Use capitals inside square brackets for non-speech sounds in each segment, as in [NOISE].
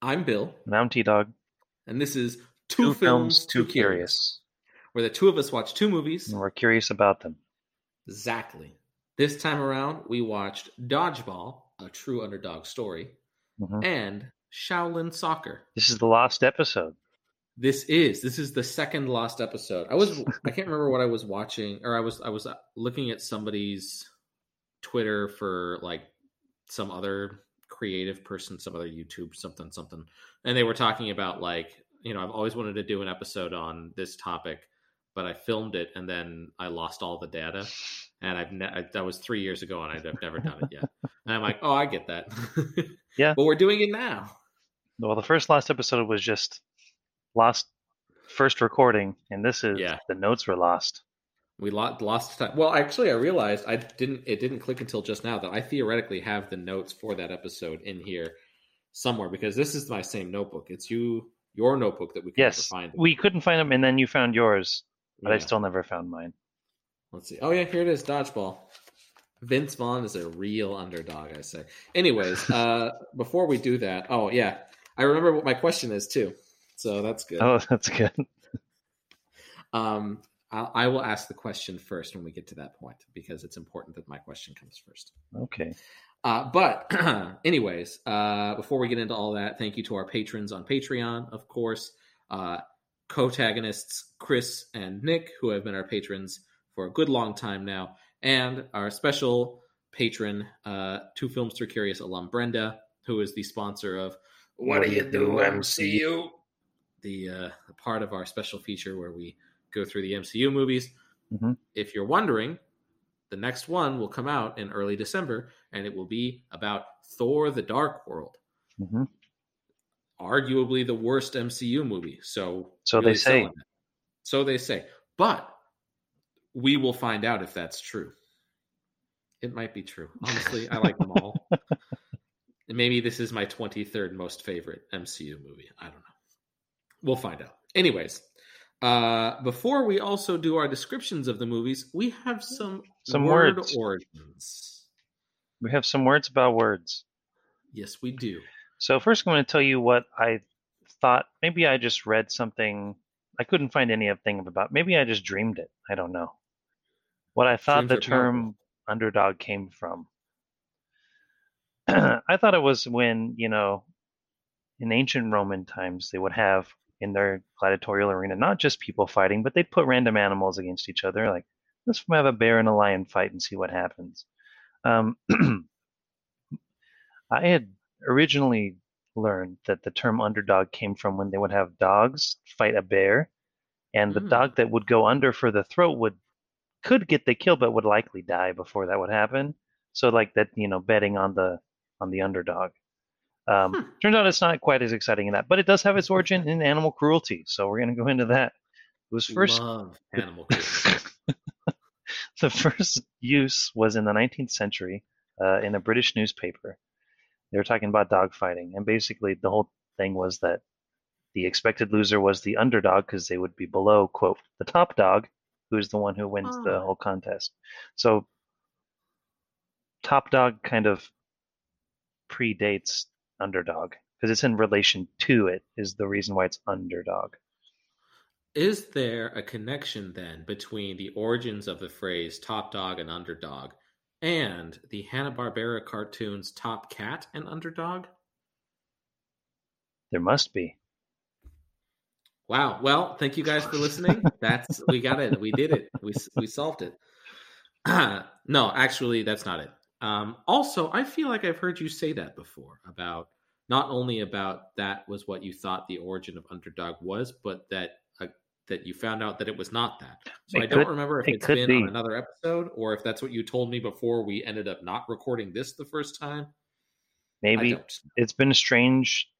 I'm Bill, And I'm T Dog. and this is Two, Films, Too Curious. where the two of us watch two movies. And we're curious about them. Exactly. This time around, we watched Dodgeball, a true underdog story, Mhm. and Shaolin Soccer. This is the last episode. This is this is the second lost episode. I was [LAUGHS] I can't remember what I was watching, or I was I was looking at somebody's Twitter for like some other creative person, some other YouTube something something, and they were talking about like you know I've always wanted to do an episode on this topic, but I filmed it and then I lost all the data, and I've ne- I, that was three years ago and I've never done it yet, and I'm like oh I get that, [LAUGHS] Yeah. but we're doing it now. Well, the first last episode was just lost first recording, and this is Yeah. the notes were lost. We lost, lost time. Well, actually, I realized I didn't. It didn't click until just now that I theoretically have the notes for that episode in here somewhere because this is my same notebook. It's you, your notebook that we can Yes, find. we couldn't find them, and then you found yours, but I still never found mine. Let's see. Oh yeah, here it is. Dodgeball. Vince Vaughn is a real underdog. I say. Anyways, [LAUGHS] uh, before we do that, oh yeah, I remember what my question is too. So that's good. Oh, [LAUGHS] that's good. Um, I, I will ask the question first when we get to that point because it's important that my question comes first. Okay. Uh, but, [CLEARS THROAT] anyways, uh, before we get into all that, thank you to our patrons on Patreon, of course. Uh, co-tagonists Chris and Nick, who have been our patrons for a good long time now, and our special patron, uh, Two Films Through Curious alum Brenda, who is the sponsor of What Do You Do MCU, the uh, part of our special feature where we go through the MCU movies. Mhm. If you're wondering, the next one will come out in early December, and it will be about Thor: The Dark World, hmm arguably the worst MCU movie. So, So they say. So they say. But we will find out if that's true. It might be true. Honestly, I like them all. [LAUGHS] Maybe this is my 23rd most favorite MCU movie. I don't know. We'll find out. Anyways, uh, before we also do our descriptions of the movies, we have some Some word words. origins. We have some words about words. Yes, we do. So first, I'm going to tell you what I thought. Maybe I just read something. I couldn't find anything about. Maybe I just dreamed it. I don't know. What I thought Dreams the powerful. term underdog came from. [CLEARS THROAT] I thought it was when you know, in ancient Roman times, they would have in their gladiatorial arena not just people fighting, but they'd put random animals against each other. Like let's have a bear and a lion fight and see what happens. Um, [CLEARS THROAT] I had originally learned that the term underdog came from when they would have dogs fight a bear, and the Mm. dog that would go under for the throat would could get the kill, but would likely die before that would happen. So like that, you know, betting on the on the underdog. Um, Hmm. Turns out it's not quite as exciting in that, but it does have its origin in animal cruelty. So we're going to go into that. It was first Love [LAUGHS] animal cruelty. [LAUGHS] the first use was in the 19th century uh, in a British newspaper. They were talking about dog fighting, and basically the whole thing was that the expected loser was the underdog because they would be below quote the top dog, who is the one who wins the Ah. whole contest. So top dog kind of predates underdog because it's in relation to it is the reason why it's underdog. Is there a connection then between the origins of the phrase top dog and underdog and the Hanna-Barbera cartoons Top Cat and Underdog? There must be. Wow. Well, thank you guys for listening. [LAUGHS] That's we got it. We did it. We we solved it. [CLEARS THROAT] no, actually, that's not it. Um, also, I feel like I've heard you say that before about not only about that was what you thought the origin of underdog was, but that uh, that you found out that it was not that. So It I don't remember if it it's could been be. on another episode or if that's what you told me before we ended up not recording this the first time. Maybe it's been a strange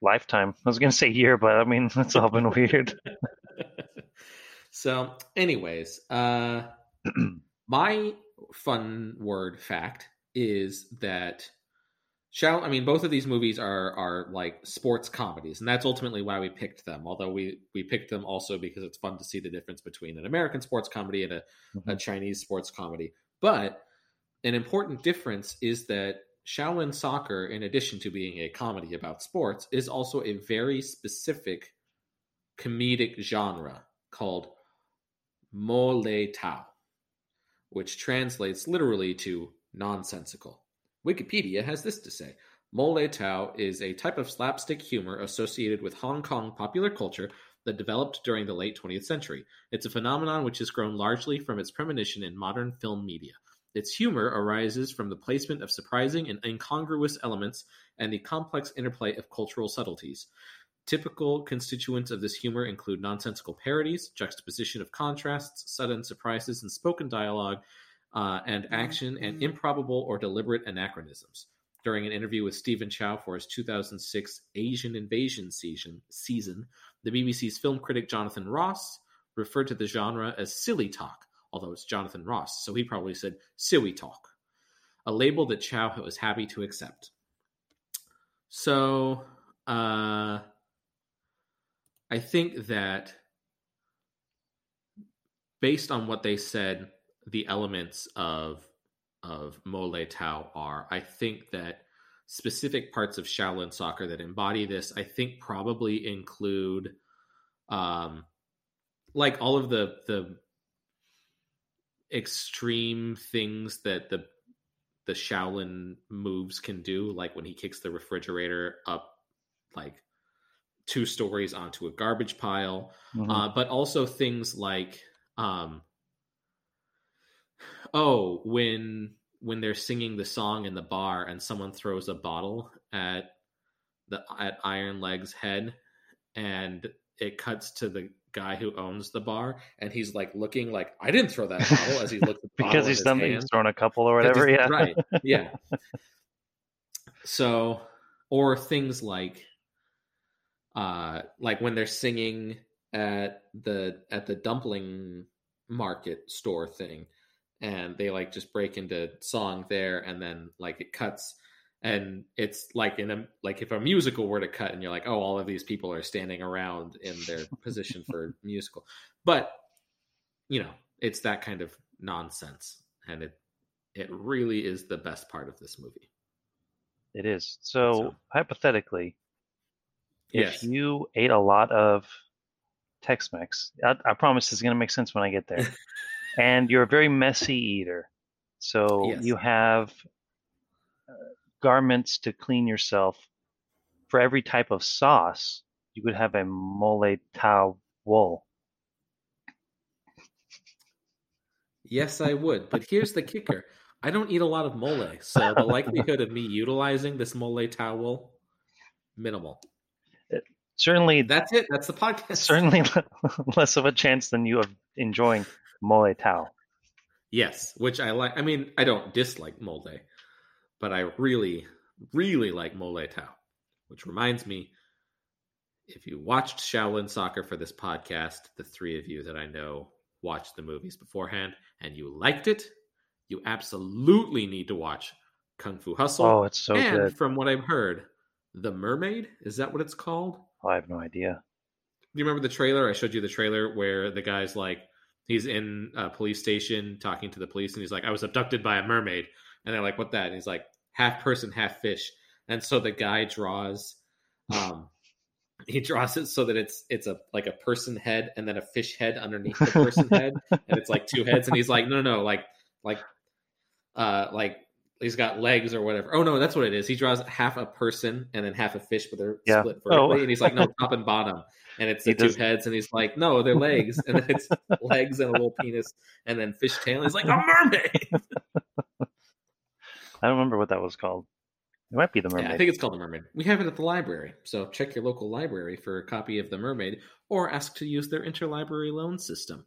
lifetime. I was going to say year, but I mean, [LAUGHS] it's all been weird. [LAUGHS] so, anyways, uh, [CLEARS THROAT] my fun word fact is that shall I mean both of these movies are are like sports comedies, and that's ultimately why we picked them. Although we we picked them also because it's fun to see the difference between an American sports comedy and a, a mm-hmm. Chinese sports comedy. But an important difference is that Shaolin Soccer, in addition to being a comedy about sports, is also a very specific comedic genre called Mo Lei Tau, which translates literally to nonsensical. Wikipedia has this to say Mo Lei Tau is a type of slapstick humor associated with Hong Kong popular culture that developed during the late 20th century. It's a phenomenon which has grown largely from its premonition in modern film media. Its humor arises from the placement of surprising and incongruous elements and the complex interplay of cultural subtleties. Typical constituents of this humor include nonsensical parodies, juxtaposition of contrasts, sudden surprises in spoken dialogue, uh, and action, and improbable or deliberate anachronisms. During an interview with Stephen Chow for his 2006 Asian Invasion season, season, the BBC's film critic Jonathan Ross referred to the genre as silly talk, although it's Jonathan Ross, so he probably said silly talk, a label that Chow was happy to accept. So, uh, I think that based on what they said, the elements of of Mo Lei Tau are, I think that specific parts of Shaolin soccer that embody this, I think probably include um like all of the the extreme things that the the Shaolin moves can do, like when he kicks the refrigerator up like two stories onto a garbage pile, mm-hmm. uh, but also things like, um, oh, when when they're singing the song in the bar and someone throws a bottle at the at Iron Leg's head, and it cuts to the guy who owns the bar, and he's like looking like I didn't throw that bottle as he [LAUGHS] looks because he's done he's thrown a couple or whatever. Yeah, right. [LAUGHS] Yeah. so, or things like, uh, like when they're singing at the at the dumpling market store thing, and they like just break into song there, and then like it cuts and it's like in a like if a musical were to cut and you're like oh all of these people are standing around in their [LAUGHS] position for musical. But you know it's that kind of nonsense and it it really is the best part of this movie. It is. So, so hypothetically if yes. you ate a lot of tex-mex i, I promise it's going to make sense when i get there [LAUGHS] and you're a very messy eater so yes. you have uh, garments to clean yourself, for every type of sauce, you could have a mole towel. Yes, I would. But here's the kicker. I don't eat a lot of mole, so the likelihood of me utilizing this mole towel minimal. Certainly, that's it. That's the podcast. Certainly, [LAUGHS] less of a chance than you of enjoying mole towel. Yes, which I like. I mean, I don't dislike mole, but I really, really like Mo Lei Tau. Which reminds me, if you watched Shaolin Soccer for this podcast, the three of you that I know watched the movies beforehand and you liked it, you absolutely need to watch Kung Fu Hustle. Oh, it's so and good. From what I've heard, The Mermaid, is that what it's called? I have no idea. Do you remember the trailer? I showed you the trailer where the guy's like, he's in a police station talking to the police and he's like, I was abducted by a mermaid. And they're like, "What that?" And he's like, "Half person, half fish." And so the guy draws, um, [LAUGHS] he draws it so that it's it's a like a person head and then a fish head underneath the person [LAUGHS] head, and it's like two heads. And he's like, "No, no, no, like like uh like." He's got legs or whatever. Oh no, that's what it is. He draws half a person and then half a fish, but they're yeah. split vertically. Oh. And he's like, no, [LAUGHS] top and bottom and it's the two heads, and he's like, no, they're legs, and it's [LAUGHS] legs and a little penis, and then fish tail. He's like a mermaid. [LAUGHS] I don't remember what that was called. It might be the mermaid. Yeah, I think it's called the mermaid. We have it at the library, so check your local library for a copy of the mermaid, or ask to use their interlibrary loan system.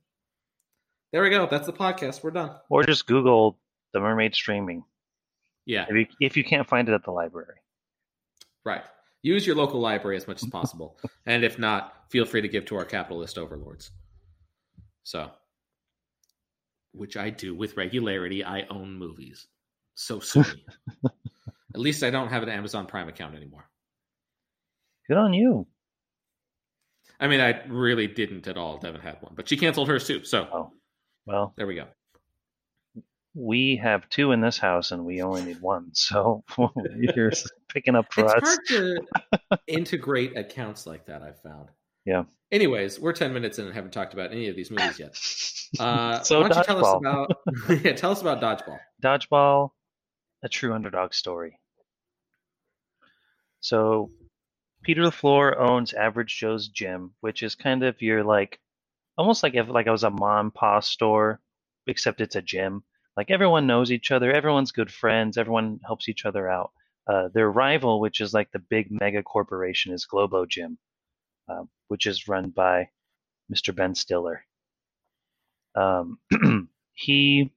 There we go. That's the podcast. We're done. Or just Google the mermaid streaming. Yeah. If you, if you can't find it at the library. Right. Use your local library as much as [LAUGHS] possible, and if not, feel free to give to our capitalist overlords. So, which I do with regularity. I own movies so soon. [LAUGHS] At least I don't have an Amazon Prime account anymore. Good on you. I mean, I really didn't at all. Devin had one, but she canceled hers too. So, oh, well, there we go. We have two in this house and we only need one. [LAUGHS] So [LAUGHS] you're picking up for it's us. hard to [LAUGHS] integrate accounts like that. I've found. Yeah. Anyways, we're ten minutes in and haven't talked about any of these movies yet. Uh, So why don't you tell us about? yeah, tell us about Dodgeball. Dodgeball, a true underdog story. So, Peter LaFleur owns Average Joe's Gym, which is kind of your like, almost like if like I was a mom pop store, except it's a gym. Like everyone knows each other, everyone's good friends, everyone helps each other out. Uh, their rival, which is like the big mega corporation, is Globo Gym, uh, which is run by Mr. Ben Stiller. Um, [CLEARS THROAT] he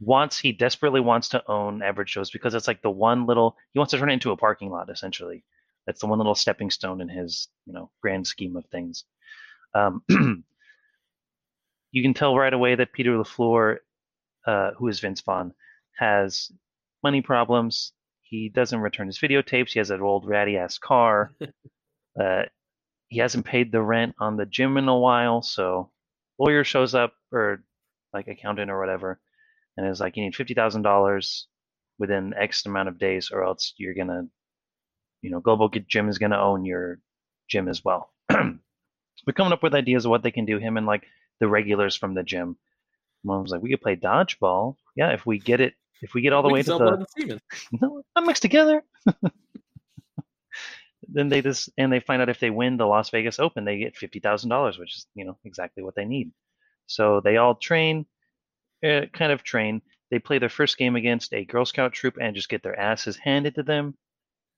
wants he desperately wants to own average joe's because it's like the one little he wants to turn it into a parking lot essentially that's the one little stepping stone in his you know grand scheme of things um, [CLEARS THROAT] you can tell right away that peter lafleur uh, who is vince vaughn has money problems he doesn't return his videotapes he has an old ratty ass car [LAUGHS] uh, he hasn't paid the rent on the gym in a while so lawyer shows up or like accountant or whatever and is like, you need fifty thousand dollars within X amount of days, or else you're gonna, you know, Globo Gym is gonna own your gym as well. [CLEARS THROAT] We're coming up with ideas of what they can do. Him and like the regulars from the gym. Mom's like, we could play dodgeball. Yeah, if we get it, if we get all the We way to the, blood and semen. [LAUGHS] no, not mixed together. [LAUGHS] then they just and they find out if they win the Las Vegas Open, they get fifty thousand dollars, which is you know exactly what they need. So they all train, uh, kind of train. They play their first game against a Girl Scout troop and just get their asses handed to them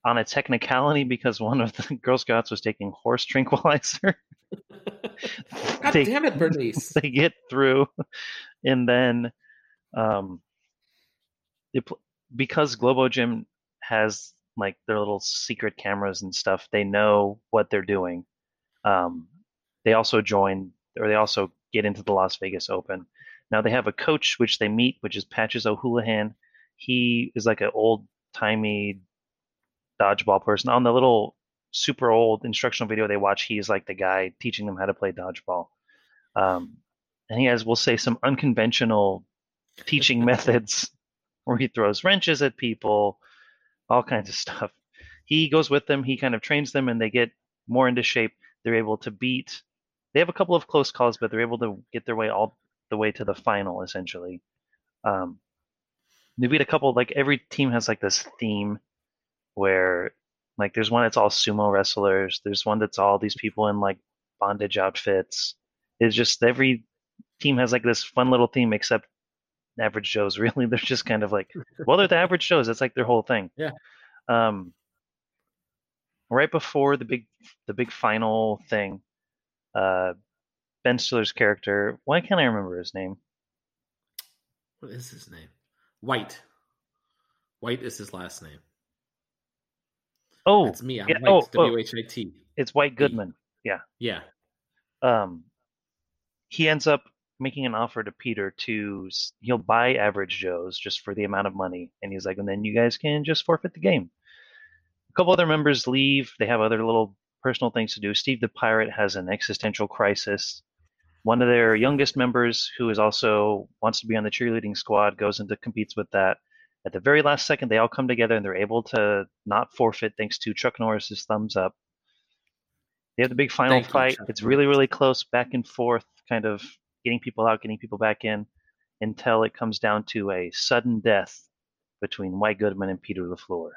on a technicality because one of the [LAUGHS] Girl Scouts was taking horse tranquilizer. [LAUGHS] God They- damn it, Bernice! [LAUGHS] they get through, and then um, pl- because Globo Gym has like their little secret cameras and stuff, they know what they're doing. Um, they also join, or they also get into the Las Vegas Open. Now they have a coach which they meet, which is Patches O'Houlihan. He is like an old timey dodgeball person. On the little super old instructional video they watch, he's like the guy teaching them how to play dodgeball. Um, and he has, we'll say, some unconventional teaching [LAUGHS] methods where he throws wrenches at people, all kinds of stuff. He goes with them, he kind of trains them, and they get more into shape. They're able to beat. They have a couple of close calls, but they're able to get their way all the way to the final, essentially. Um, they beat a couple. Like every team has like this theme where, like, there's one that's all sumo wrestlers. There's one that's all these people in like bondage outfits. It's just every team has like this fun little theme, except average Joes. [LAUGHS] Really, they're just kind of like, well, they're the average Joes. That's like their whole thing. [LAUGHS] Yeah. Um. Right before the big, the big final thing, uh, Ben Stiller's character. Why can't I remember his name? What is his name? White. White is his last name. Oh, That's me. I'm yeah, White. oh, oh. W H I T. it's White Goodman. Yeah. Yeah. Um, he ends up making an offer to Peter to he'll buy Average Joe's just for the amount of money, and he's like, and then you guys can just forfeit the game. A couple other members leave. They have other little personal things to do. Steve the Pirate has an existential crisis. One of their youngest members, who is also wants to be on the cheerleading squad, goes into competes with that. At the very last second, they all come together and they're able to not forfeit thanks to Chuck Norris's thumbs up. They have the big final Thank fight. Chuck it's really, really close, back and forth, kind of getting people out, getting people back in, until it comes down to a sudden death between White Goodman and Peter LaFleur.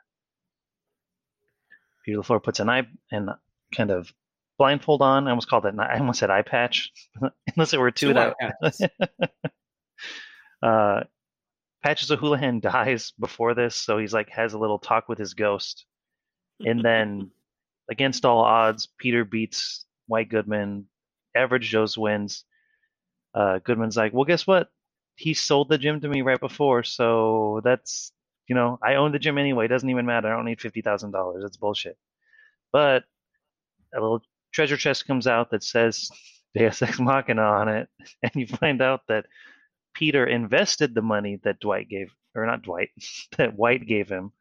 Peter LaFleur puts an eye and kind of blindfold on. I almost called it. I almost said eye patch, [LAUGHS] unless it were two, Two that. [LAUGHS] Uh, Patches O'Houlihan [LAUGHS] dies before this, so he's like has a little talk with his ghost, and then [LAUGHS] against all odds, Peter beats White Goodman. Average Joe's wins. Uh, Goodman's like, well, guess what? He sold the gym to me right before, so that's you know I own the gym anyway. It doesn't even matter. I don't need fifty thousand dollars. It's bullshit. But a little treasure chest comes out that says [LAUGHS] Deus Ex Machina on it, and you find out that Peter invested the money that Dwight gave, or not Dwight, [LAUGHS] that White gave him,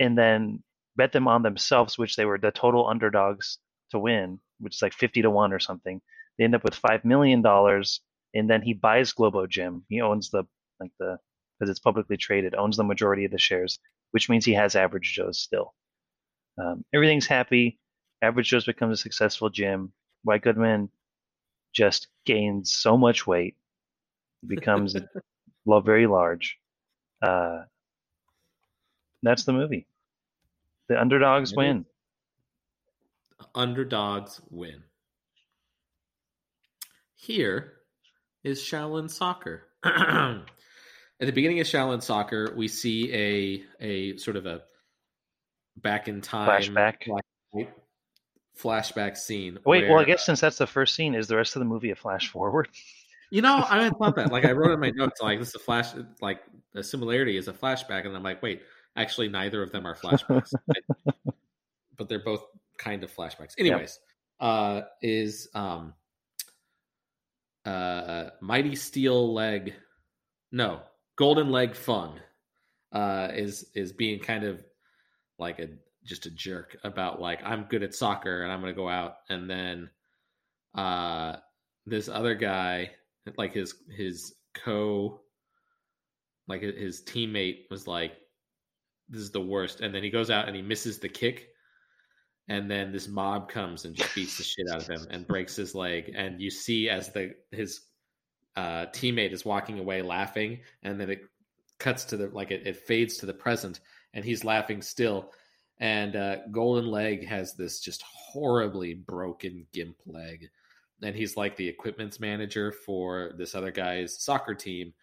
and then bet them on themselves, which they were the total underdogs to win, which is like 50 to 1 or something. They end up with $5 million, and then he buys Globo Gym. He owns the like the because it's publicly traded, owns the majority of the shares, which means he has Average Joe's still. Um, everything's happy. Average Joe's becomes a successful gym. White Goodman just gains so much weight, becomes very large. Uh, that's the movie. The underdogs win. Underdogs win. Here is Shaolin Soccer. [CLEARS THROAT] At the beginning of Shaolin Soccer, we see a a sort of a back in time flashback flashback scene. Wait, where, well, I guess since that's the first scene, is the rest of the movie a flash forward? [LAUGHS] You know, I thought that. Like, I wrote in my notes, like this is a flash, like the similarity is a flashback, and I'm like, wait, actually, neither of them are flashbacks, [LAUGHS] but they're both kind of flashbacks. Anyways, yep. uh, is um, uh, Mighty Steel Leg, no, Golden Leg Fung, uh, is is being kind of like a just a jerk about like I'm good at soccer and I'm gonna go out and then uh this other guy like his his co like his teammate was like this is the worst. And then he goes out and he misses the kick. And then this mob comes and just beats the shit out of him and breaks his leg. And you see as the his uh teammate is walking away laughing and then it cuts to the like it, it fades to the present and he's laughing still. And uh, Golden Leg has this just horribly broken gimp leg, and he's like the equipments manager for this other guy's soccer team,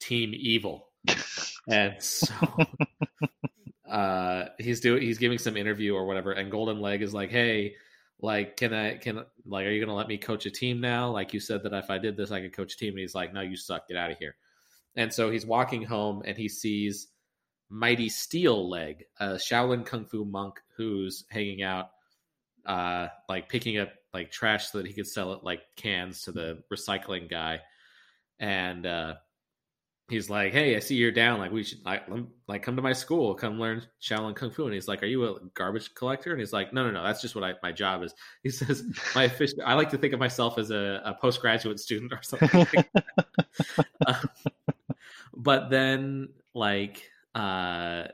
Team Evil, [LAUGHS] and so. [LAUGHS] uh he's doing he's giving some interview or whatever and golden leg is like hey like can i can like are you gonna let me coach a team now? Like you said that if i did this i could coach a team. And he's like no you suck. Get out of here. And so he's walking home and he sees Mighty Steel Leg, a Shaolin Kung Fu monk who's hanging out, uh, like picking up like trash so that he could sell it like cans to the recycling guy. And uh, he's like, "Hey, I see you're down. Like, we should like, like come to my school, come learn Shaolin Kung Fu." And he's like, "Are you a garbage collector?" And he's like, "No, no, no. That's just what I, my job is." [LAUGHS] He says, "My official. I like to think of myself as a, a postgraduate student or something." Like [LAUGHS] uh, but then, like uh,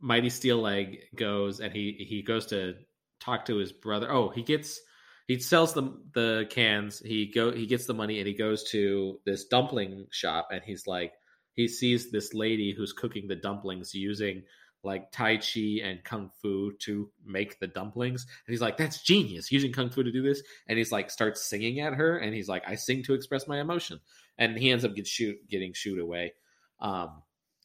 Mighty Steel Leg goes and he he goes to talk to his brother. Oh, he gets he sells the the cans. He go he gets the money and he goes to this dumpling shop and he's like he sees this lady who's cooking the dumplings using like tai chi and kung fu to make the dumplings and he's like that's genius using kung fu to do this and he's like starts singing at her and he's like i sing to express my emotion and he ends up get shoot getting shoot away um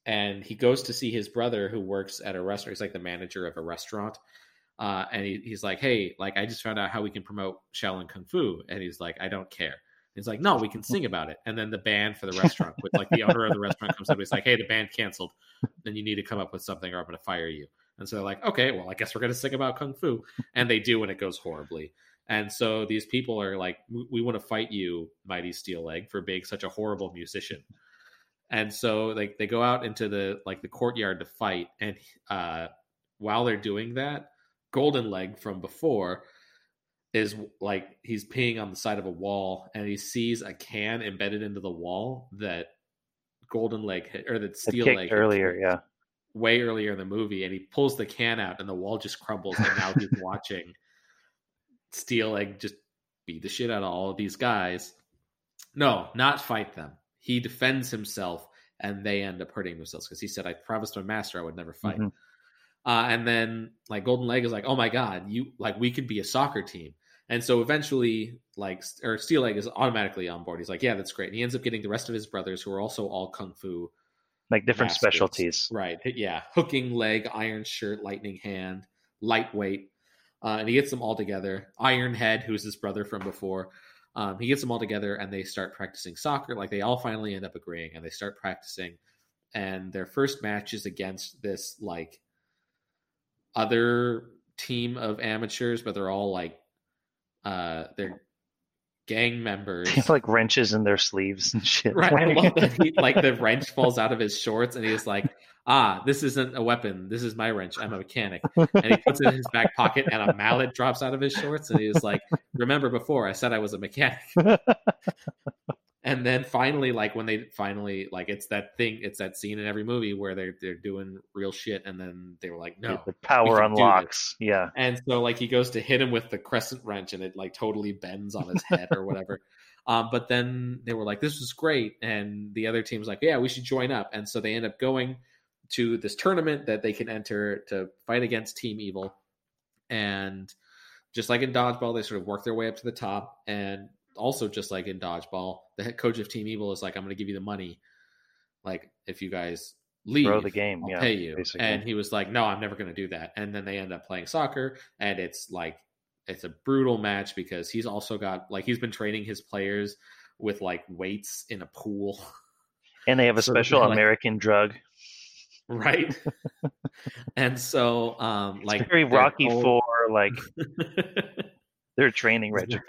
and he goes to see his brother who works at a restaurant. He's like the manager of a restaurant. Uh, and he, he's like, Hey, like, I just found out how we can promote Shaolin Kung Fu. And he's like, I don't care. He's like, No, we can sing about it. And then the band for the restaurant, with like the owner of the restaurant comes up. He's like, Hey, the band canceled. Then you need to come up with something or I'm going to fire you. And so they're like, Okay, well, I guess we're going to sing about Kung Fu. And they do, and it goes horribly. And so these people are like, We, we want to fight you, Mighty Steel Leg, for being such a horrible musician and so like they go out into the like the courtyard to fight and uh while they're doing that golden leg from before is like he's peeing on the side of a wall and he sees a can embedded into the wall that golden leg hit, or that steel leg earlier yeah way earlier in the movie and he pulls the can out and the wall just crumbles and now he's [LAUGHS] watching steel leg just beat the shit out of all of these guys no not fight them he defends himself and they end up hurting themselves because he said, I promised my master I would never fight. Mm-hmm. Uh, and then like Golden Leg is like, oh my God, you like we could be a soccer team. And so eventually, like, or Steel Leg is automatically on board. He's like, yeah, that's great. And he ends up getting the rest of his brothers who are also all kung fu, like different masters. specialties, right? Yeah, hooking leg, iron shirt, lightning hand, lightweight, uh, and he gets them all together. Iron Head, who's his brother from before, um, he gets them all together and they start practicing soccer. Like they all finally end up agreeing and they start practicing. And their first match is against this like other team of amateurs, but they're all like uh they're gang members. [LAUGHS] They have like wrenches in their sleeves and shit. Right. Love that he [LAUGHS] like the wrench falls out of his shorts and he's like, ah, this isn't a weapon. This is my wrench. I'm a mechanic. And he puts it in his back pocket, and a mallet drops out of his shorts. And he's like, remember before I said I was a mechanic. [LAUGHS] and then finally like when they finally like it's that thing it's that scene in every movie where they're they're doing real shit and then they were like no the power unlocks. Yeah. and so like he goes to hit him with the crescent wrench and it like totally bends on his head or whatever. [LAUGHS] Um, but then they were like this was great. And the other team's like yeah we should join up. And so they end up going to this tournament that they can enter to fight against team evil. And just like in dodgeball they sort of work their way up to the top. And also just like in dodgeball the head coach of team evil is like i'm going to give you the money. Like if you guys leave Throw the game, I'll yeah, pay you. basically. and he was like no i'm never going to do that. And then they end up playing soccer and it's like it's a brutal match because he's also got like he's been training his players with like weights in a pool. [LAUGHS] And they have a [LAUGHS] So special like- American drug. right. [LAUGHS] And so um It's like very Rocky Four, like their training regimen.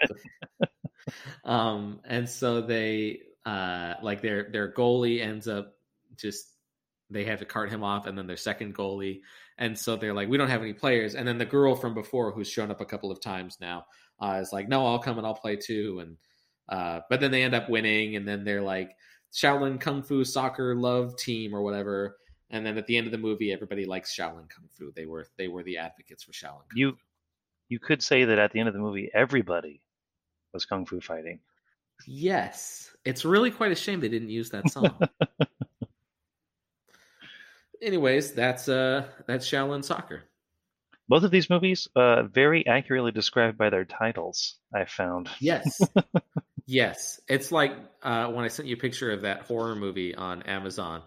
Um and so they uh like their their goalie ends up just they have to cart him off and then their second goalie. And so they're like we don't have any players. And then the girl from before who's shown up a couple of times now uh is like no i'll come and i'll play too. And uh but then they end up winning and then they're like shaolin kung fu soccer love team or whatever. And then at the end of the movie everybody likes shaolin kung fu. They were they were the advocates for shaolin kung You fu. you could say that at the end of the movie, everybody was kung fu fighting. Yes. It's really quite a shame they didn't use that song. [LAUGHS] Anyways, that's uh that's Shaolin Soccer. Both of these movies, uh, very accurately described by their titles. I found. Yes. [LAUGHS] yes. It's like uh when I sent you a picture of that horror movie on Amazon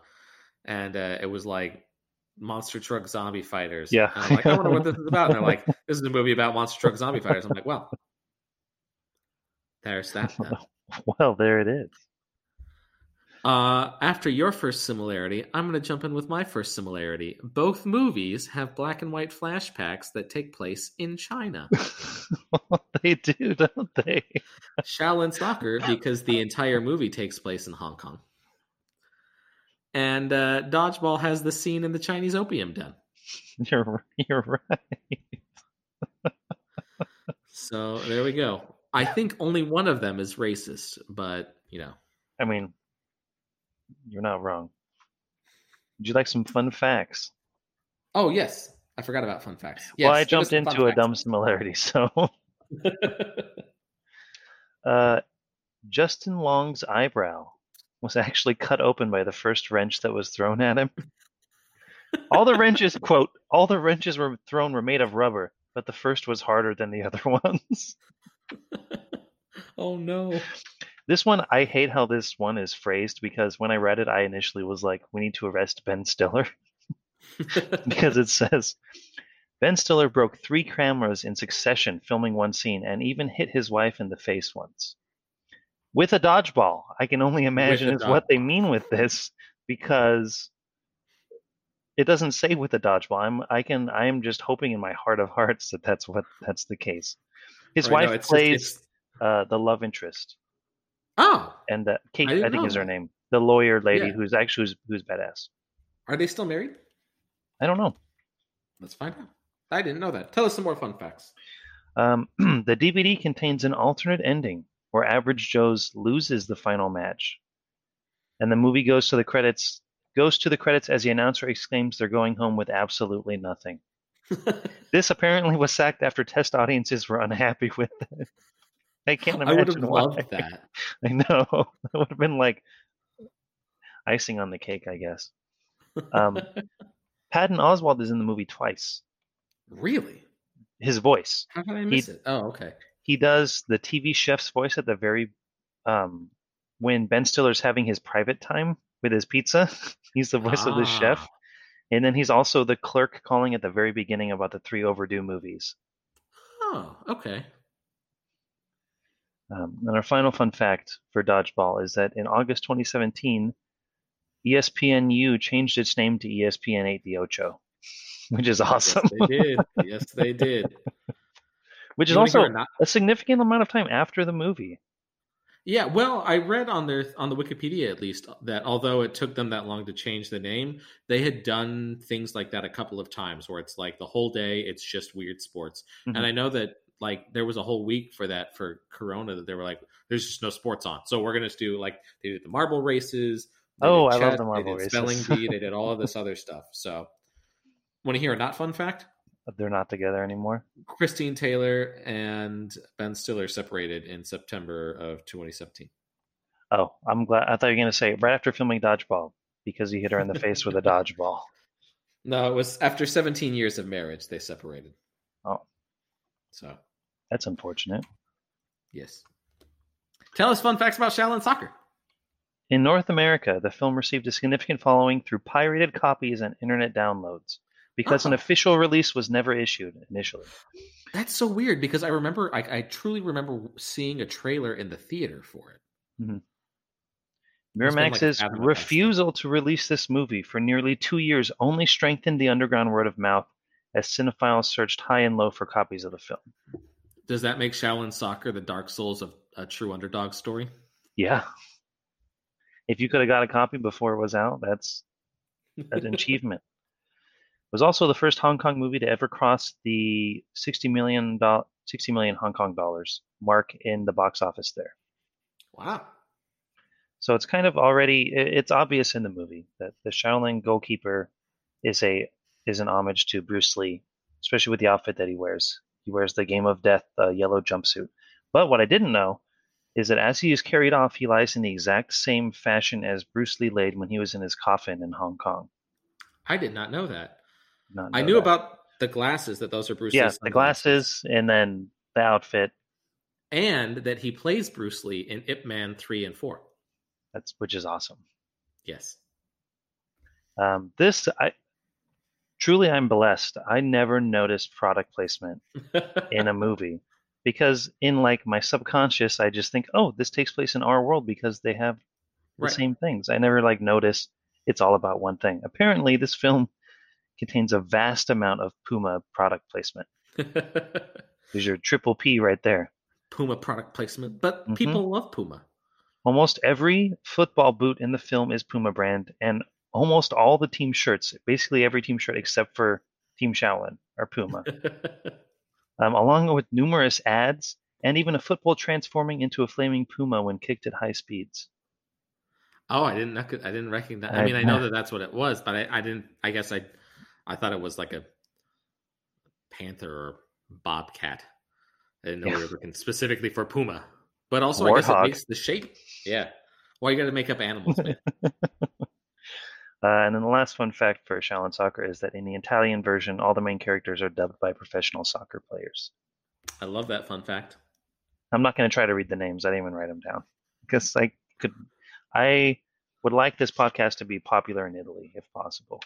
and uh it was like Monster Truck Zombie Fighters. Yeah. And I'm like, I wonder what this is about. And they're like, [LAUGHS] this is a movie about Monster Truck Zombie Fighters. I'm like, well, there's [LAUGHS] that. Well, there it is. Uh, after your first similarity, I'm going to jump in with my first similarity. Both movies have black and white flashbacks that take place in China. [LAUGHS] they do, don't they? Shaolin [LAUGHS] Soccer, because the entire movie takes place in Hong Kong. And uh, Dodgeball has the scene in the Chinese opium den. You're you're right. So there we go. I think only one of them is racist, but, you know. I mean, you're not wrong. Would you like some fun facts? Oh, yes. I forgot about fun facts. Yes, well, I jumped into a facts. dumb similarity. So, [LAUGHS] uh, Justin Long's eyebrow was actually cut open by the first wrench that was thrown at him. All the wrenches, [LAUGHS] quote, all the wrenches were thrown were made of rubber, but the first was harder than the other [LAUGHS] ones. [LAUGHS] oh, no. This one, I hate how this one is phrased because when I read it, I initially was like, we need to arrest Ben Stiller [LAUGHS] because it says Ben Stiller broke three cameras in succession filming one scene and even hit his wife in the face once. With a dodgeball. I can only imagine is what they mean with this because it doesn't say with a dodgeball. I'm I can I am just hoping in my heart of hearts that that's what that's the case. His Right, no, wife it's plays it's- uh, the love interest Oh, and uh, Kate I I, think is her name. The lawyer lady Yeah. who's actually who's, who's badass. are they still married? I don't know. Let's find out. I didn't know that. Tell us some more fun facts. Um, [CLEARS THROAT] the DVD contains an alternate ending where Average Joe's loses the final match, and the movie goes to the credits. Goes to the credits as the announcer exclaims they're going home with absolutely nothing. [LAUGHS] This apparently was sacked after test audiences were unhappy with it. I can't imagine I would have why. loved that. [LAUGHS] I know [LAUGHS] that would have been like icing on the cake, I guess. Um, Patton Oswalt is in the movie twice. really? His voice. How did I miss it? Oh, okay. he does the TV chef's voice at the very um when Ben Stiller's having his private time with his pizza. he's the voice of the chef, Ah. And then he's also the clerk calling at the very beginning about the three overdue movies. Oh, okay. Um, and our final fun fact for Dodgeball is that in August 2017, E ESPNU changed its name to ESPN 8 The Ocho, [LAUGHS] which is awesome. Yes, they did. Yes, they [LAUGHS] did. which is You wanna also a significant amount of time after the movie. Yeah, well, I read on their on the Wikipedia at least that although it took them that long to change the name, they had done things like that a couple of times where it's like the whole day it's just weird sports. Mhm. And I know that like there was a whole week for that for Corona that they were like, "There's just no sports on, so we're gonna do like they did the marble races." Oh, I love the marble they did races. Spelling bee. They did all of [LAUGHS] this other stuff. So, want to hear a not fun fact? They're not together anymore. Christine Taylor and Ben Stiller separated in September of 2017. Oh, I'm glad. I thought you were going to say right after filming Dodgeball because he hit her in the face with a dodgeball. [LAUGHS] No, it was after 17 years of marriage they separated. Oh, So, that's unfortunate. yes. Tell us fun facts about Shaolin soccer. In North America, the film received a significant following through pirated copies and internet downloads because an Oh. official release was never issued initially. That's so weird because I remember, I, I truly remember seeing a trailer in the theater for it. Mm-hmm. It's been, like, Miramax's refusal to release this movie for nearly two years only strengthened the underground word of mouth as cinephiles searched high and low for copies of the film. Does that make Shaolin soccer the Dark Souls of a true underdog story? Yeah. If you could have got a copy before it was out, that's an [LAUGHS] achievement. Was also the first Hong Kong movie to ever cross the 60 million, do- 60 million Hong Kong dollars mark in the box office there. wow. So it's kind of already it's obvious in the movie that the Shaolin goalkeeper is a is an homage to Bruce Lee, especially with the outfit that he wears. He wears the Game of Death uh, yellow jumpsuit. But what I didn't know is that as he is carried off, he lies in the exact same fashion as Bruce Lee laid when he was in his coffin in Hong Kong. I did not know that. I knew that. about the glasses that those are Bruce yeah Lee's the glasses and then the outfit. and that he plays Bruce Lee in Ip Man 3 and 4. That's which is awesome. Yes. Um, this I truly I'm blessed. I never noticed product placement [LAUGHS] in a movie because in like my subconscious I just think, oh, this takes place in our world because they have the Right. same things. I never like noticed it's all about one thing. Apparently, this film contains a vast amount of Puma product placement. [LAUGHS] There's your triple P right there. Puma product placement, but Mhm. people love Puma. Almost every football boot in the film is Puma brand, and almost all the team shirts, basically every team shirt except for Team Shaolin, are Puma. [LAUGHS] um, along with numerous ads and even a football transforming into a flaming puma when kicked at high speeds. oh, I didn't. I didn't recognize. I I- mean, I know that that's what it was, but I, I didn't. I guess I, I thought it was like a panther or bobcat. I didn't know we were looking specifically for Puma, but also I guess it makes the shape. Yeah. Why you got to make up animals, man? [LAUGHS] Uh, and then the last fun fact for Shaolin Soccer is that in the Italian version, all the main characters are dubbed by professional soccer players. I love that fun fact. I'm not going to try to read the names. I didn't even write them down because I could. I would like this podcast to be popular in Italy if possible.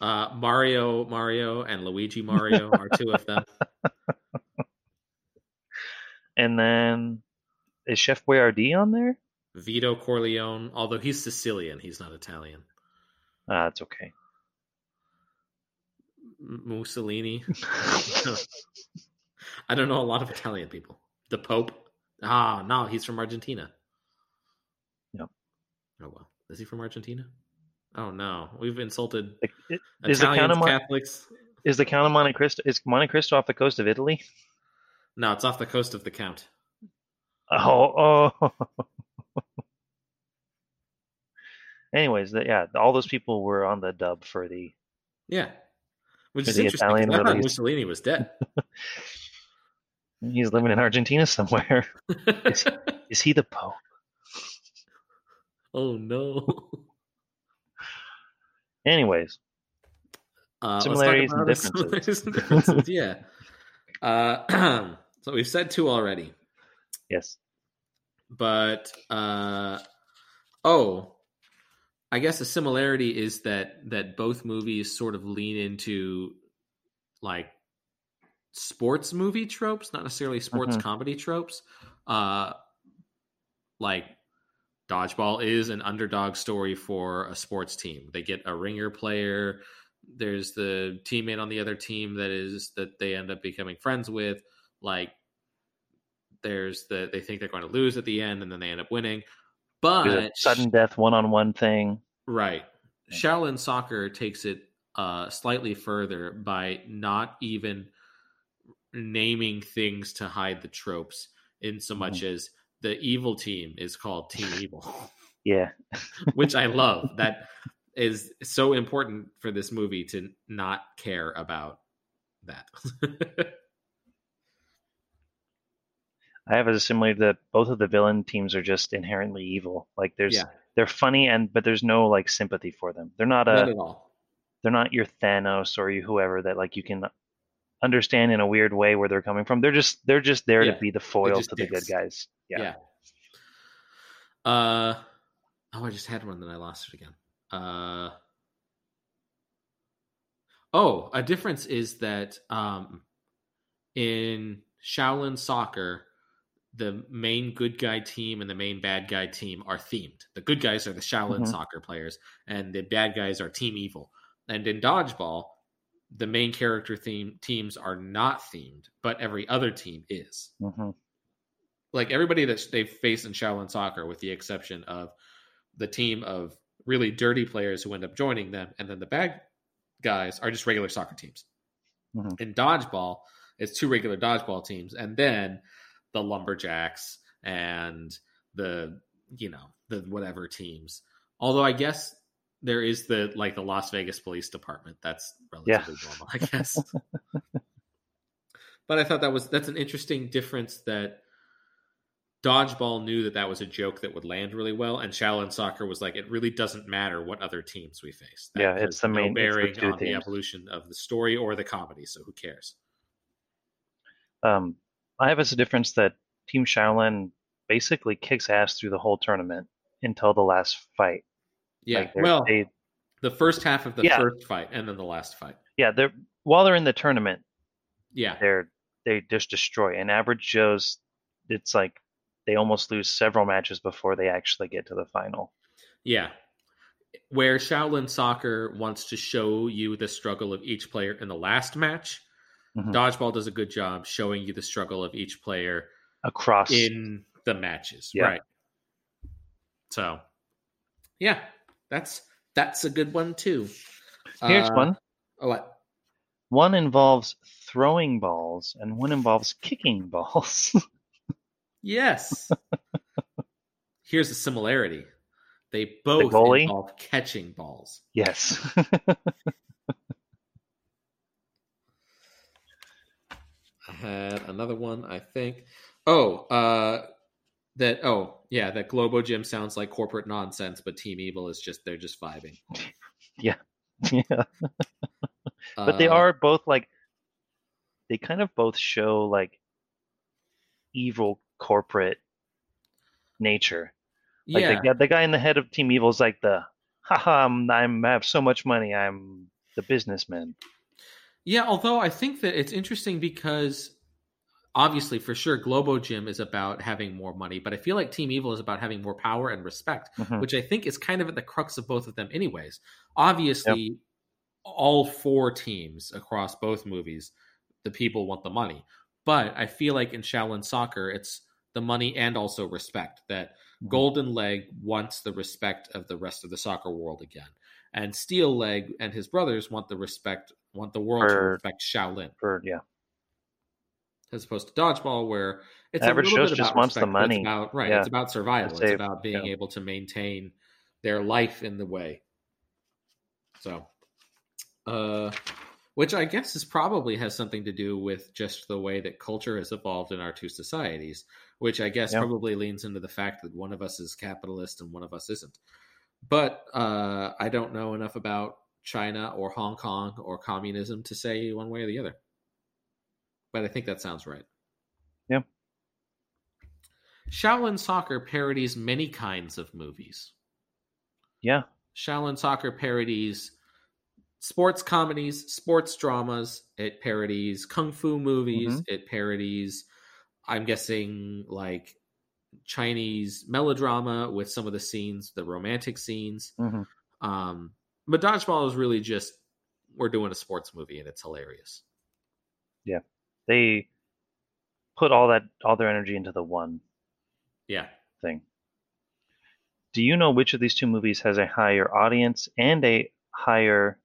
Uh, Mario, Mario, and Luigi Mario are two of them. [LAUGHS] And then is Chef Boyardee on there? Vito Corleone, although he's Sicilian, he's not Italian. Ah, that's okay. M- Mussolini. [LAUGHS] I don't know a lot of Italian people. The Pope. Ah, no, he's from Argentina. Yep. Oh well, is he from Argentina? Oh no, we've insulted Like, i- Is the Count Italians, of Mon- Catholics. is the Count of Monte Cristo is Monte Cristo off the coast of Italy? No, it's off the coast of the Count. Oh, oh. Anyways, the, yeah, all those people were on the dub for the. Yeah, which is the interesting. Italian I thought. Mussolini was dead. [LAUGHS] He's living in Argentina somewhere. [LAUGHS] Is he the Pope? oh no. [LAUGHS] Anyways, Uh, Similarities and let's talk about the [LAUGHS] similarities and differences. [LAUGHS] yeah. Uh, [CLEARS THROAT] so we've said two already, yes. but uh, oh, I guess a similarity is that that both movies sort of lean into like sports movie tropes, not necessarily sports Mhm. comedy tropes. Uh, like dodgeball is an underdog story for a sports team. They get a ringer player. There's the teammate on the other team that is that they end up becoming friends with. Like there's the they think they're going to lose at the end and then they end up winning. But sudden death one on one thing. Right. Shaolin soccer takes it uh, slightly further by not even naming things to hide the tropes in so much Mm-hmm. as the evil team is called Team [LAUGHS] Evil, Yeah. [LAUGHS] which I love. [LAUGHS] That is so important for this movie to not care about that. I have a similar that both of the villain teams are just inherently evil. Like there's Yeah. they're funny and but there's no like sympathy for them. They're not Not a all. they're not your Thanos or you whoever that like you can understand in a weird way where they're coming from. They're just they're just there Yeah. to be the foil to the good guys. Yeah. Yeah. Uh oh, I just had one then I lost it again. Uh oh, a difference is that um in Shaolin soccer, the main good guy team and the main bad guy team are themed. The good guys are the Shaolin Mhm. soccer players, and the bad guys are Team Evil. And in Dodgeball, the main character theme teams are not themed, but every other team is hmm like everybody that they face in Shaolin soccer, with the exception of the team of really dirty players who end up joining them, and then the bad guys are just regular soccer teams. Mhm. In dodgeball, it's two regular dodgeball teams, and then the lumberjacks and the you know the whatever teams. Although I guess there is the like the Las Vegas Police Department. That's relatively normal, I guess. [LAUGHS] but I thought that was that's an interesting difference that Dodgeball knew that that was a joke that would land really well, and Shaolin Soccer was like, it really doesn't matter what other teams we face. That Yeah, it's the main- it's the bearing two on the evolution of the story or the comedy. So who cares? Um, I have as a difference that Team Shaolin basically kicks ass through the whole tournament until the last fight. Yeah. Like, well, they, the first half of the Yeah. first fight, and then the last fight. yeah, they're while they're in the tournament, Yeah. they're they just destroy. And average Joe's, it's like they almost lose several matches before they actually get to the final. Yeah. Where Shaolin Soccer wants to show you the struggle of each player in the last match, Mhm. Dodgeball does a good job showing you the struggle of each player Across, in the matches. Yeah. Right. So, yeah, that's that's a good one too. here's Uh, one. Oh, what? One involves throwing balls, and one involves kicking balls. [LAUGHS] Yes. Here's a similarity. They both goalie? involve catching balls. yes. [LAUGHS] I had another one, I think. Oh, uh that oh, yeah, that Globo Gym sounds like corporate nonsense, but Team Evil is just they're just vibing. [LAUGHS] yeah. [LAUGHS] Yeah [LAUGHS] but they Uh, are both like they kind of both show like evil corporate nature. Like yeah. the, guy- the guy in the head of Team Evil is like the haha I'm, I'm I have so much money I'm the businessman. Yeah, although I think that it's interesting because obviously for sure Globo Gym is about having more money, but I feel like Team Evil is about having more power and respect, Mhm. which I think is kind of at the crux of both of them anyways. Obviously all four teams across both movies, the people want the money. But I feel like in Shaolin Soccer it's the money and also respect that Mhm. Golden Leg wants the respect of the rest of the soccer world again. And Steel Leg and his brothers want the respect, want the world to respect Shaolin, For yeah. As opposed to Dodgeball, where it's Average a little Joe's bit just about wants the respect, it's money. about- right? Yeah. It's about survival. It's about being yeah. able to maintain their life in the way. So, uh, which I guess is probably has something to do with just the way that culture has evolved in our two societies, which I guess Yeah. probably leans into the fact that one of us is capitalist and one of us isn't. But uh, I don't know enough about China or Hong Kong or communism to say one way or the other. But I think that sounds right. Yeah. Shaolin Soccer parodies many kinds of movies. Yeah. Shaolin Soccer parodies sports comedies, sports dramas. It parodies kung fu movies. Mhm. It parodies, I'm guessing, like Chinese melodrama with some of the scenes, the romantic scenes. hmm Um, but Dodgeball is really just we're doing a sports movie and it's hilarious. They put all that all their energy into the one Yeah. thing. Do you know which of these two movies has a higher audience and a higher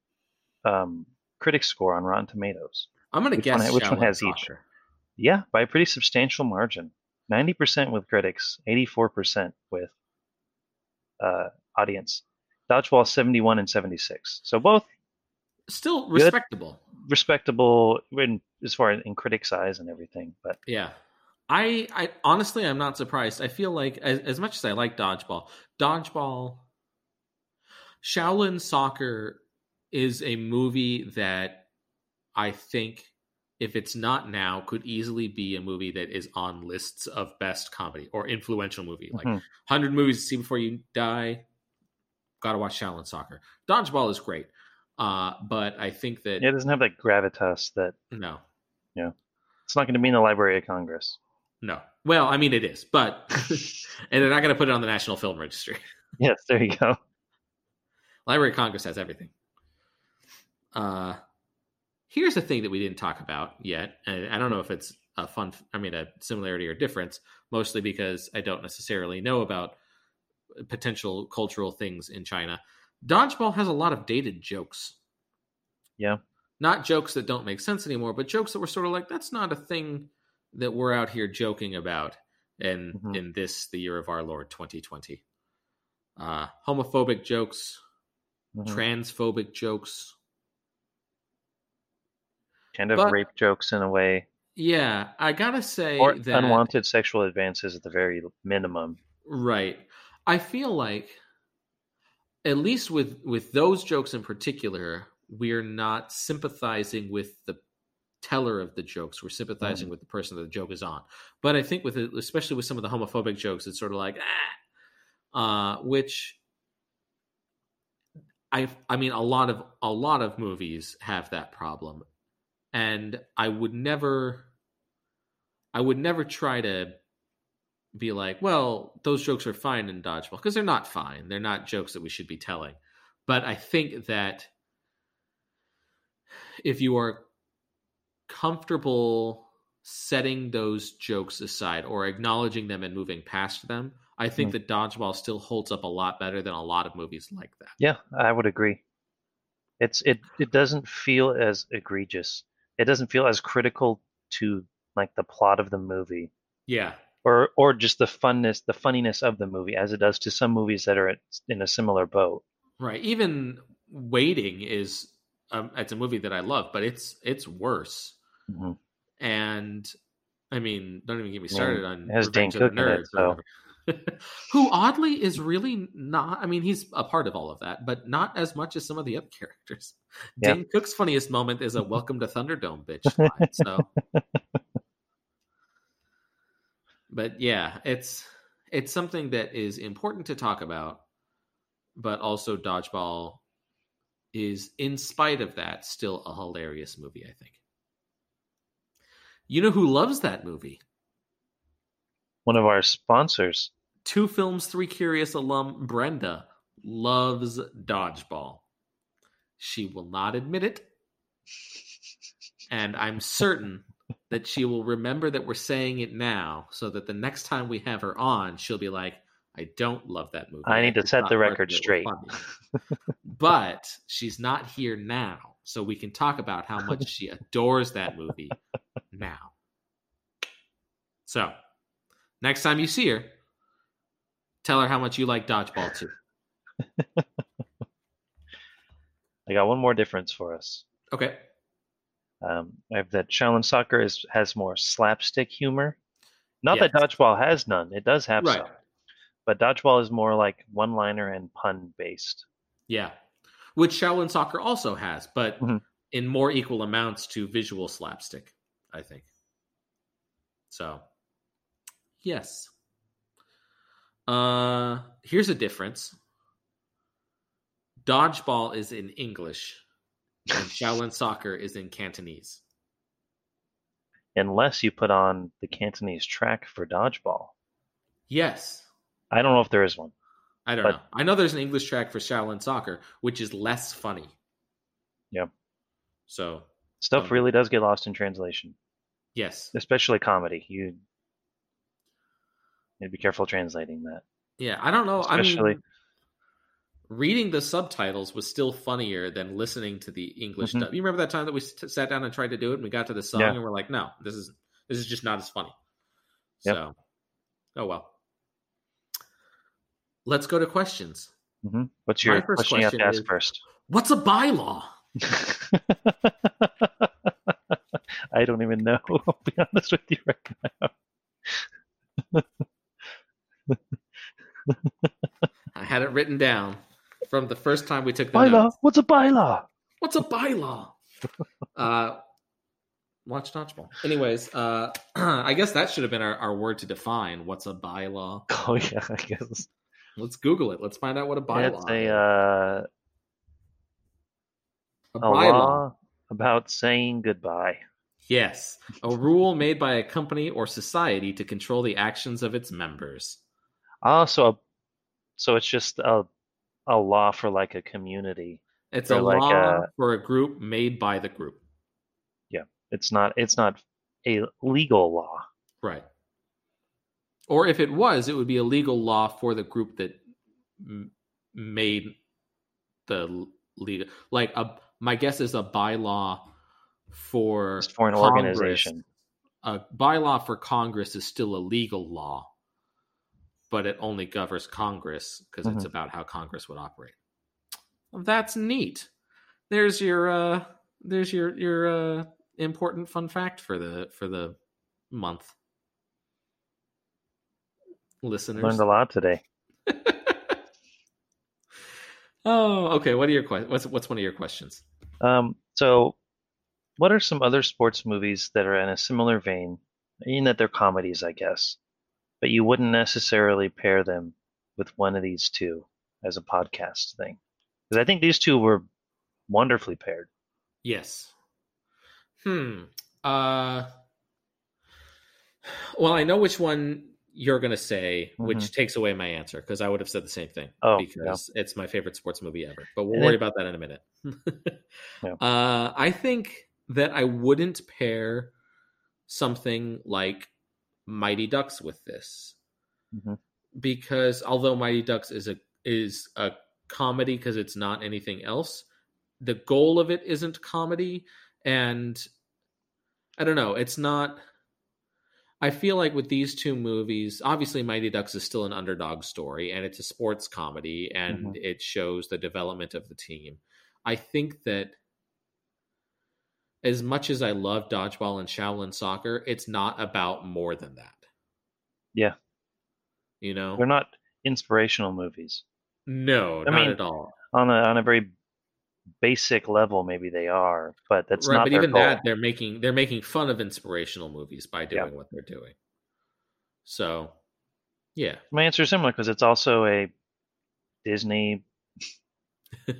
um, critic score on Rotten Tomatoes? I'm gonna Which guess one- which one has each? Soccer. Yeah, by a pretty substantial margin. 90% with critics, 84% with uh, audience. Dodgeball 71 and 76. So both Still Good. respectable. respectable in as far as in critics' eyes and everything, but Yeah. I, I honestly I'm not surprised. I feel like as, as much as I like dodgeball, dodgeball Shaolin Soccer is a movie that I think if it's not now could easily be a movie that is on lists of best comedy or influential movie. Like Mhm. 100 movies to see before you die. Got to watch Shaolin Soccer. Dodgeball is great. Uh, but I think that it doesn't have that gravitas that no. It's not going to be in the Library of Congress. No. Well, I mean it is, but [LAUGHS] and they're not going to put it on the National Film Registry. [LAUGHS] Yes, there you go. Library of Congress has everything. Uh here's a thing that we didn't talk about yet, and I don't know if it's a fun I mean a similarity or difference, mostly because I don't necessarily know about potential cultural things in China. Dodgeball has a lot of dated jokes. Yeah. Not jokes that don't make sense anymore, but jokes that were sort of like that's not a thing that we're out here joking about in Mhm. in this the year of our Lord 2020. Uh homophobic jokes, Mhm. transphobic jokes. kind of but- rape jokes in a way, Yeah, I gotta say or that unwanted sexual advances at the very minimum. right. I feel like at least with with those jokes in particular, we're not sympathizing with the teller of the jokes. We're sympathizing with the person that the joke is on. But I think with it, especially with some of the homophobic jokes, it's sort of like ah, uh, which I I mean a lot of a lot of movies have that problem. And I would never I would never try to be like, well, those jokes are fine in dodgeball because they're not fine. They're not jokes that we should be telling. But I think that if you are comfortable setting those jokes aside or acknowledging them and moving past them, I think Mm. that dodgeball still holds up a lot better than a lot of movies like that. Yeah, I would agree. It's it it doesn't feel as egregious. It doesn't feel as critical to like the plot of the movie Yeah. or or just the funness, the funniness of the movie as it does to some movies that are in a similar boat. Right. Even waiting is um, it's a movie that I love, but it's it's worse. Mhm. And I mean, don't even get me Yeah, started on it has Revenge Dane of the Cook in it, Nerds. [LAUGHS] Who oddly is really not. I mean, he's a part of all of that, but not as much as some of the other [LAUGHS] characters. Yeah. Dane Cook's funniest moment is a "Welcome to Thunderdome" bitch line. So, [LAUGHS] but yeah, it's it's something that is important to talk about, but also dodgeball is, in spite of that, still a hilarious movie. I think. You know who loves that movie? One of our sponsors. Two Films, Three Curious alum Brenda loves dodgeball. She will not admit it. And I'm certain that she will remember that we're saying it now so that the next time we have her on, she'll be like, I don't love that movie. I need to It's set the record it. It was straight. [LAUGHS] but she's not here now. So we can talk about how much she adores that movie now. So next time you see her, tell her how much you like dodgeball too. [LAUGHS] I got one more difference for us. Okay. Um, I have that Shaolin Soccer is has more slapstick humor. Not Yes. that dodgeball has none; it does have Right. some, but dodgeball is more like one-liner and pun based. Yeah. Which Shaolin Soccer also has, but Mhm. in more equal amounts to visual slapstick, I think. So, yes. Uh, here's a difference. Dodgeball is in English, and [LAUGHS] Shaolin Soccer is in Cantonese. Unless you put on the Cantonese track for dodgeball, Yes. I don't know if there is one. I don't But- know. I know there's an English track for Shaolin Soccer, which is less funny. Yep. So, Stuff Um, really does get lost in translation, yes. especially comedy. You need to be careful translating that. Yeah, I don't know. Especially- I mean, reading the subtitles was still funnier than listening to the English Mhm. dub. You remember that time that we s- sat down and tried to do it, and we got to the song, Yeah. and we're like, "No, this is This is just not as funny. Yep. So, oh well. Let's go to questions. hmm What's your first question you have to ask is- first? What's a bylaw? [LAUGHS] I don't even know. [LAUGHS] I'll be honest with you right now. [LAUGHS] I had it written down from the first time we took the Bylaw? notes. What's a bylaw? What's a bylaw? uh, watch dodgeball. Anyways, uh, [CLEARS THROAT] I guess that should have been our, our word to define what's a bylaw. Oh yeah, I guess Let's Google it. Let's find out what a bylaw it's a is. uh, a a bylaw. law about saying goodbye. Yes, a rule made by a company or society to control the actions of its members. Oh, so a, so it's just a a law for like a community. It's a like law a- for a group made by the group. Yeah, it's not it's not a legal law. Right. Or if it was, it would be a legal law for the group that m- made the legal. Like a, my guess is a bylaw for It's for an Congress. organization. A bylaw for Congress is still a legal law, but it only governs Congress because it's Mhm. about how Congress would operate. That's neat. There's your uh there's your your uh important fun fact for the for the month. Listeners. Learned a lot today. [LAUGHS] oh, okay. What are your que- what's what's one of your questions? Um, so, what are some other sports movies that are in a similar vein, in that they're comedies, I guess, but you wouldn't necessarily pair them with one of these two as a podcast thing? Because I think these two were wonderfully paired. Yes. Hmm. Uh well, I know which one you're going to say, which takes away my answer because I would have said the same thing Oh, because it's my favorite sports movie ever. But we'll And worry then- about that in a minute. [LAUGHS] Yeah. uh, I think that I wouldn't pair something like Mighty Ducks with this Mhm. because although Mighty Ducks is a is a comedy because it's not anything else, the goal of it isn't comedy, and I don't know. It's not. I feel like with these two movies, obviously Mighty Ducks is still an underdog story and it's a sports comedy and mm-hmm. it shows the development of the team. I think that as much as I love dodgeball and Shaolin soccer, it's not about more than that. Yeah. You know? They're not inspirational movies. no, I not mean, at all. On a on a very basic level, maybe they are, but that's right, not but even goal. that they're making they're making fun of inspirational movies by doing Yeah. what they're doing. So, yeah. My answer is similar because it's also a Disney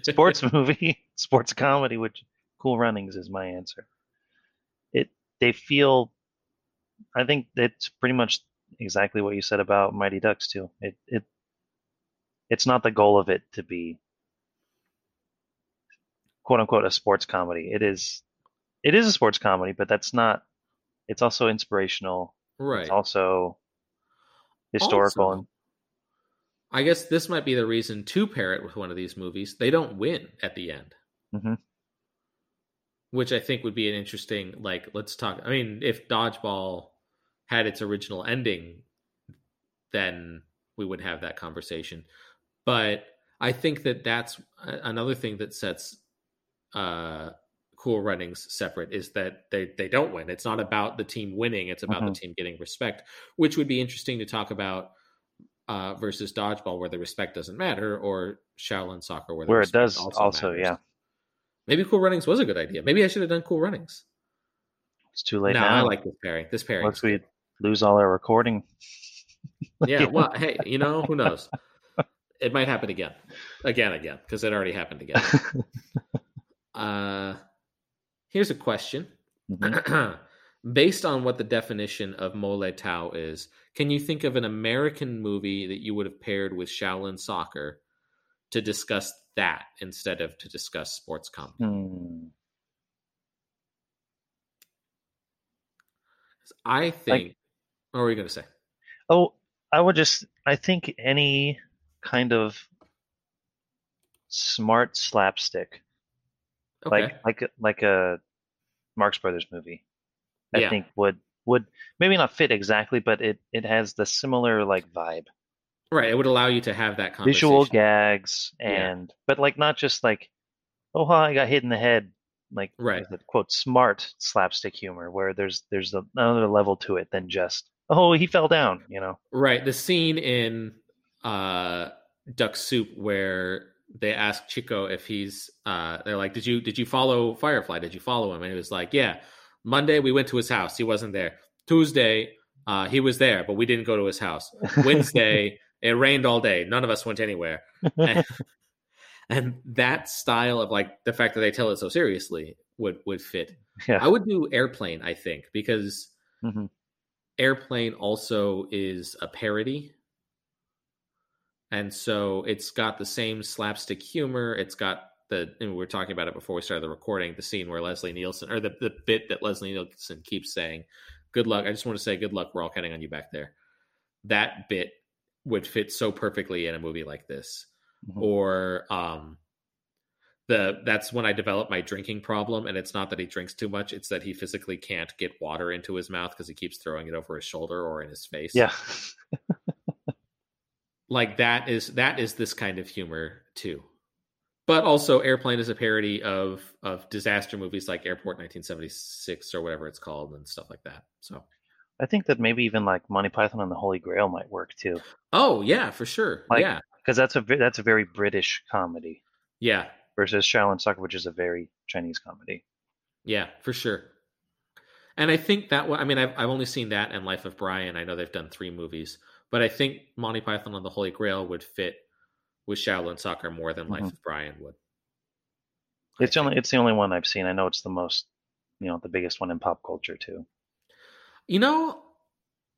sports [LAUGHS] movie, [LAUGHS] sports comedy, which Cool Runnings is my answer. It they feel I think it's pretty much exactly what you said about Mighty Ducks too. It it it's not the goal of it to be quote unquote a sports comedy. It is it is a sports comedy, but that's not it's also inspirational. right. It's also historical Also, I guess this might be the reason to pair it with one of these movies. They don't win at the end. Mhm. Which I think would be an interesting like let's talk I mean if Dodgeball had its original ending then we would have that conversation. But I think that that's another thing that sets uh cool runnings separate is that they they don't win. It's not about the team winning, it's about the Mhm. team getting respect, which would be interesting to talk about uh, versus dodgeball where the respect doesn't matter, or Shaolin soccer where the where it does also, matters. yeah. Maybe Cool Runnings was a good idea. Maybe I should have done Cool Runnings. It's too late no, now. I like this pairing. This pairing. Once we lose all our recording. yeah. [LAUGHS] Well, hey, you know who knows? It might happen again, again, again, because it already happened again. [LAUGHS] uh, here's a question. Mhm. [CLEARS THROAT] Based on what the definition of Mo Lei Tau is, can you think of an American movie that you would have paired with Shaolin soccer to discuss that instead of to discuss sports comedy? Hmm. I think. what were you going to say? Oh, I would just I think any kind of smart slapstick, Okay. like like like a Marx Brothers movie, I Yeah. think would would maybe not fit exactly, but it it has the similar like vibe. Right. It would allow you to have that conversation. Visual gags Yeah. and but like not just like oh huh, I got hit in the head like Right. the quote smart slapstick humor where there's there's a- another level to it than just oh he fell down you know Right. The scene in uh Duck Soup where they ask Chico if he's uh they're like, Did you did you follow Firefly? Did you follow him? And he was like, Yeah. Monday we went to his house. He wasn't there. Tuesday, uh, he was there, but we didn't go to his house. [LAUGHS] Wednesday, it rained all day. None of us went anywhere. [LAUGHS] And, and that style of like the fact that they tell it so seriously would would fit. yeah I would do airplane, I think, because Mhm. airplane also is a parody. And so it's got the same slapstick humor. It's got the and we were talking about it before we started the recording, the scene where Leslie Nielsen or the, the bit that Leslie Nielsen keeps saying, Good luck. I just want to say good luck. We're all counting on you back there. That bit would fit so perfectly in a movie like this. Mhm. Or um the that's when I developed my drinking problem, and it's not that he drinks too much; it's that he physically can't get water into his mouth because he keeps throwing it over his shoulder or in his face. yeah [LAUGHS] like that is that is this kind of humor too. But also, Airplane is a parody of of disaster movies like Airport 1976 or whatever it's called and stuff like that. So, I think that maybe even like Monty Python and the Holy Grail might work too oh yeah, for sure, Like- yeah, because that's a that's a very British comedy yeah, versus Shaolin Soccer which is a very Chinese comedy Yeah, for sure. And I think that one, I mean, I've, I've only seen that and Life of Brian. I know they've done three movies, but I think Monty Python and the Holy Grail would fit with Shaolin Soccer more than Life Mhm. of Brian would. It's the only it's the only one I've seen I know it's the most you know the biggest one in pop culture too You know,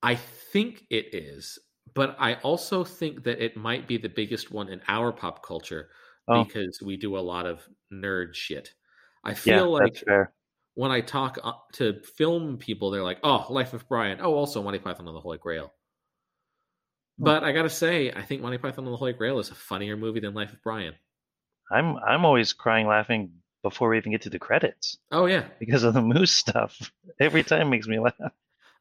I think it is, but I also think that it might be the biggest one in our pop culture Oh. because we do a lot of nerd shit. I yeah feel like that's fair when I talk uh, to film people, they're like, "Oh, Life of Brian." Oh, also Monty Python and the Holy Grail. Hmm. But I gotta say, I think Monty Python and the Holy Grail is a funnier movie than Life of Brian. I'm I'm always crying laughing before we even get to the credits Oh yeah, because of the moose stuff. [LAUGHS] Every time makes me laugh.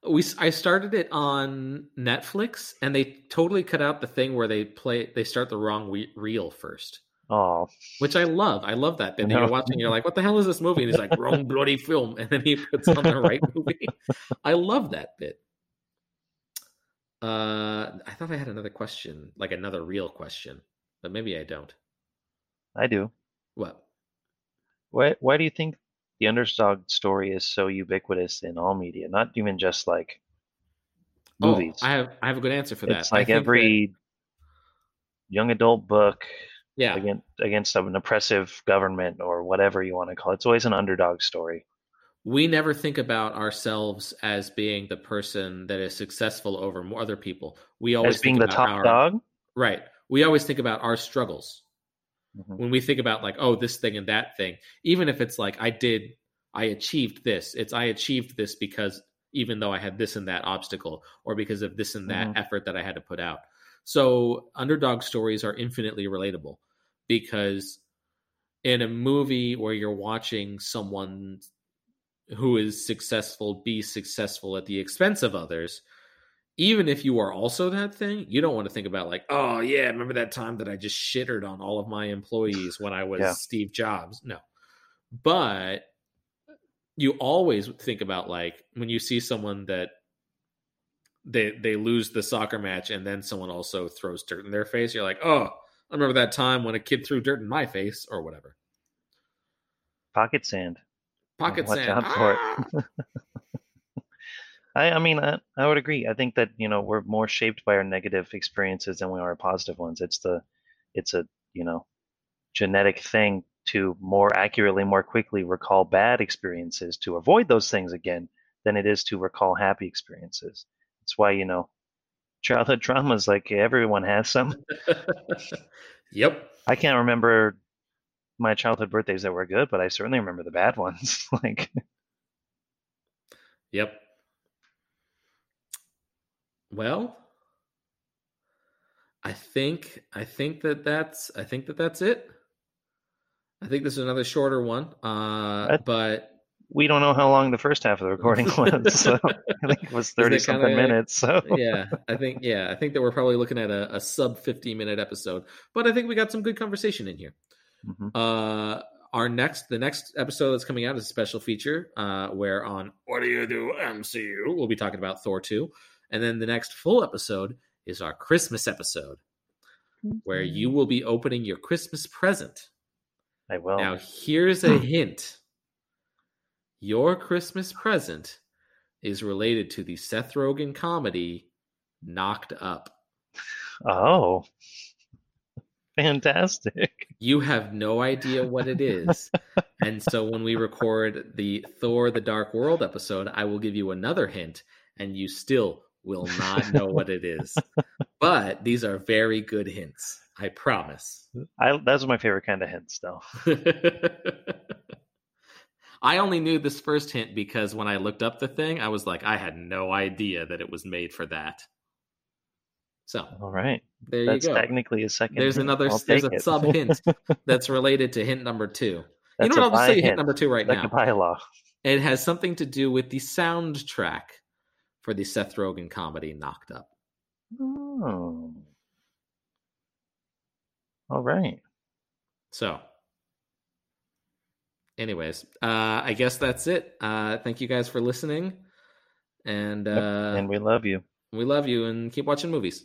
we I started it on Netflix, and they totally cut out the thing where they play they start the wrong we- reel first, Oh, which I love. I love that bit. That You're watching, you're like, "What the hell is this movie?" And he's like, "Wrong bloody film," and then he puts on the right [LAUGHS] movie. I love that bit. Uh, I thought I had another question, like another real question, but maybe I don't. I do. What? Why why do you think the underdog story is so ubiquitous in all media? Not even just like movies. Oh, I have I have a good answer for that. it's like think that- every young adult book yeah. against against an oppressive government or whatever you want to call it. It's always an underdog story. we never think about ourselves as being the person that is successful over more other people. We always As being think the about top our, dog. Right. We always think about our struggles Mhm. when we think about like, oh, this thing and that thing. Even if it's like I did, I achieved this. It's I achieved this because even though I had this and that obstacle, or because of this and that Mhm. effort that I had to put out. So underdog stories are infinitely relatable because in a movie where you're watching someone who is successful be successful at the expense of others even if you are also that thing you don't want to think about like oh yeah remember that time that i just shittered on all of my employees when i was Yeah. steve jobs no but you always think about like when you see someone that they they lose the soccer match and then someone also throws dirt in their face you're like oh i remember that time when a kid threw dirt in my face or whatever Pocket sand. pocket Watch sand out for it. Ah! [LAUGHS] I, I mean, I, I would agree. I think that you know we're more shaped by our negative experiences than we are positive ones. It's the, it's a you know, genetic thing to more accurately, more quickly recall bad experiences to avoid those things again than it is to recall happy experiences. It's why you know, childhood traumas like everyone has some. [LAUGHS] yep I can't remember my childhood birthdays that were good, but I certainly remember the bad ones. [LAUGHS] like, Yep. Well, I think I think that that's I think that that's it. I think this is another shorter one, uh, but we don't know how long the first half of the recording [LAUGHS] was. So I think it was thirty something kinda- minutes. So yeah, I think yeah, I think that we're probably looking at a, a sub fifty minute episode, but I think we got some good conversation in here. Mhm. Uh, our next, the next episode that's coming out is a special feature, uh, where on What Do You Do MCU, we'll be talking about Thor two, and then the next full episode is our Christmas episode, where you will be opening your Christmas present. I will. Now, here's a hint: your Christmas present is related to the Seth Rogen comedy Knocked Up. Oh, fantastic! You have no idea what it is. [LAUGHS] and so when we record the Thor the Dark World episode, I will give you another hint, and you still will not know what it is. But these are very good hints. I promise. I that's my favorite kind of hints, though. [LAUGHS] I only knew this first hint because when I looked up the thing, I was like, I had no idea that it was made for that. So All right, there that's you go. technically a second. There's hint. another. I'll There's a sub hint [LAUGHS] that's related to hint number two. you know what? I'll say hint hint. number two right like now. bylaw. It has something to do with the soundtrack for the Seth Rogen comedy Knocked Up. Oh. All right. So, anyways, uh, I guess that's it. Uh, thank you guys for listening, and uh, and we love you. we love you and keep watching movies.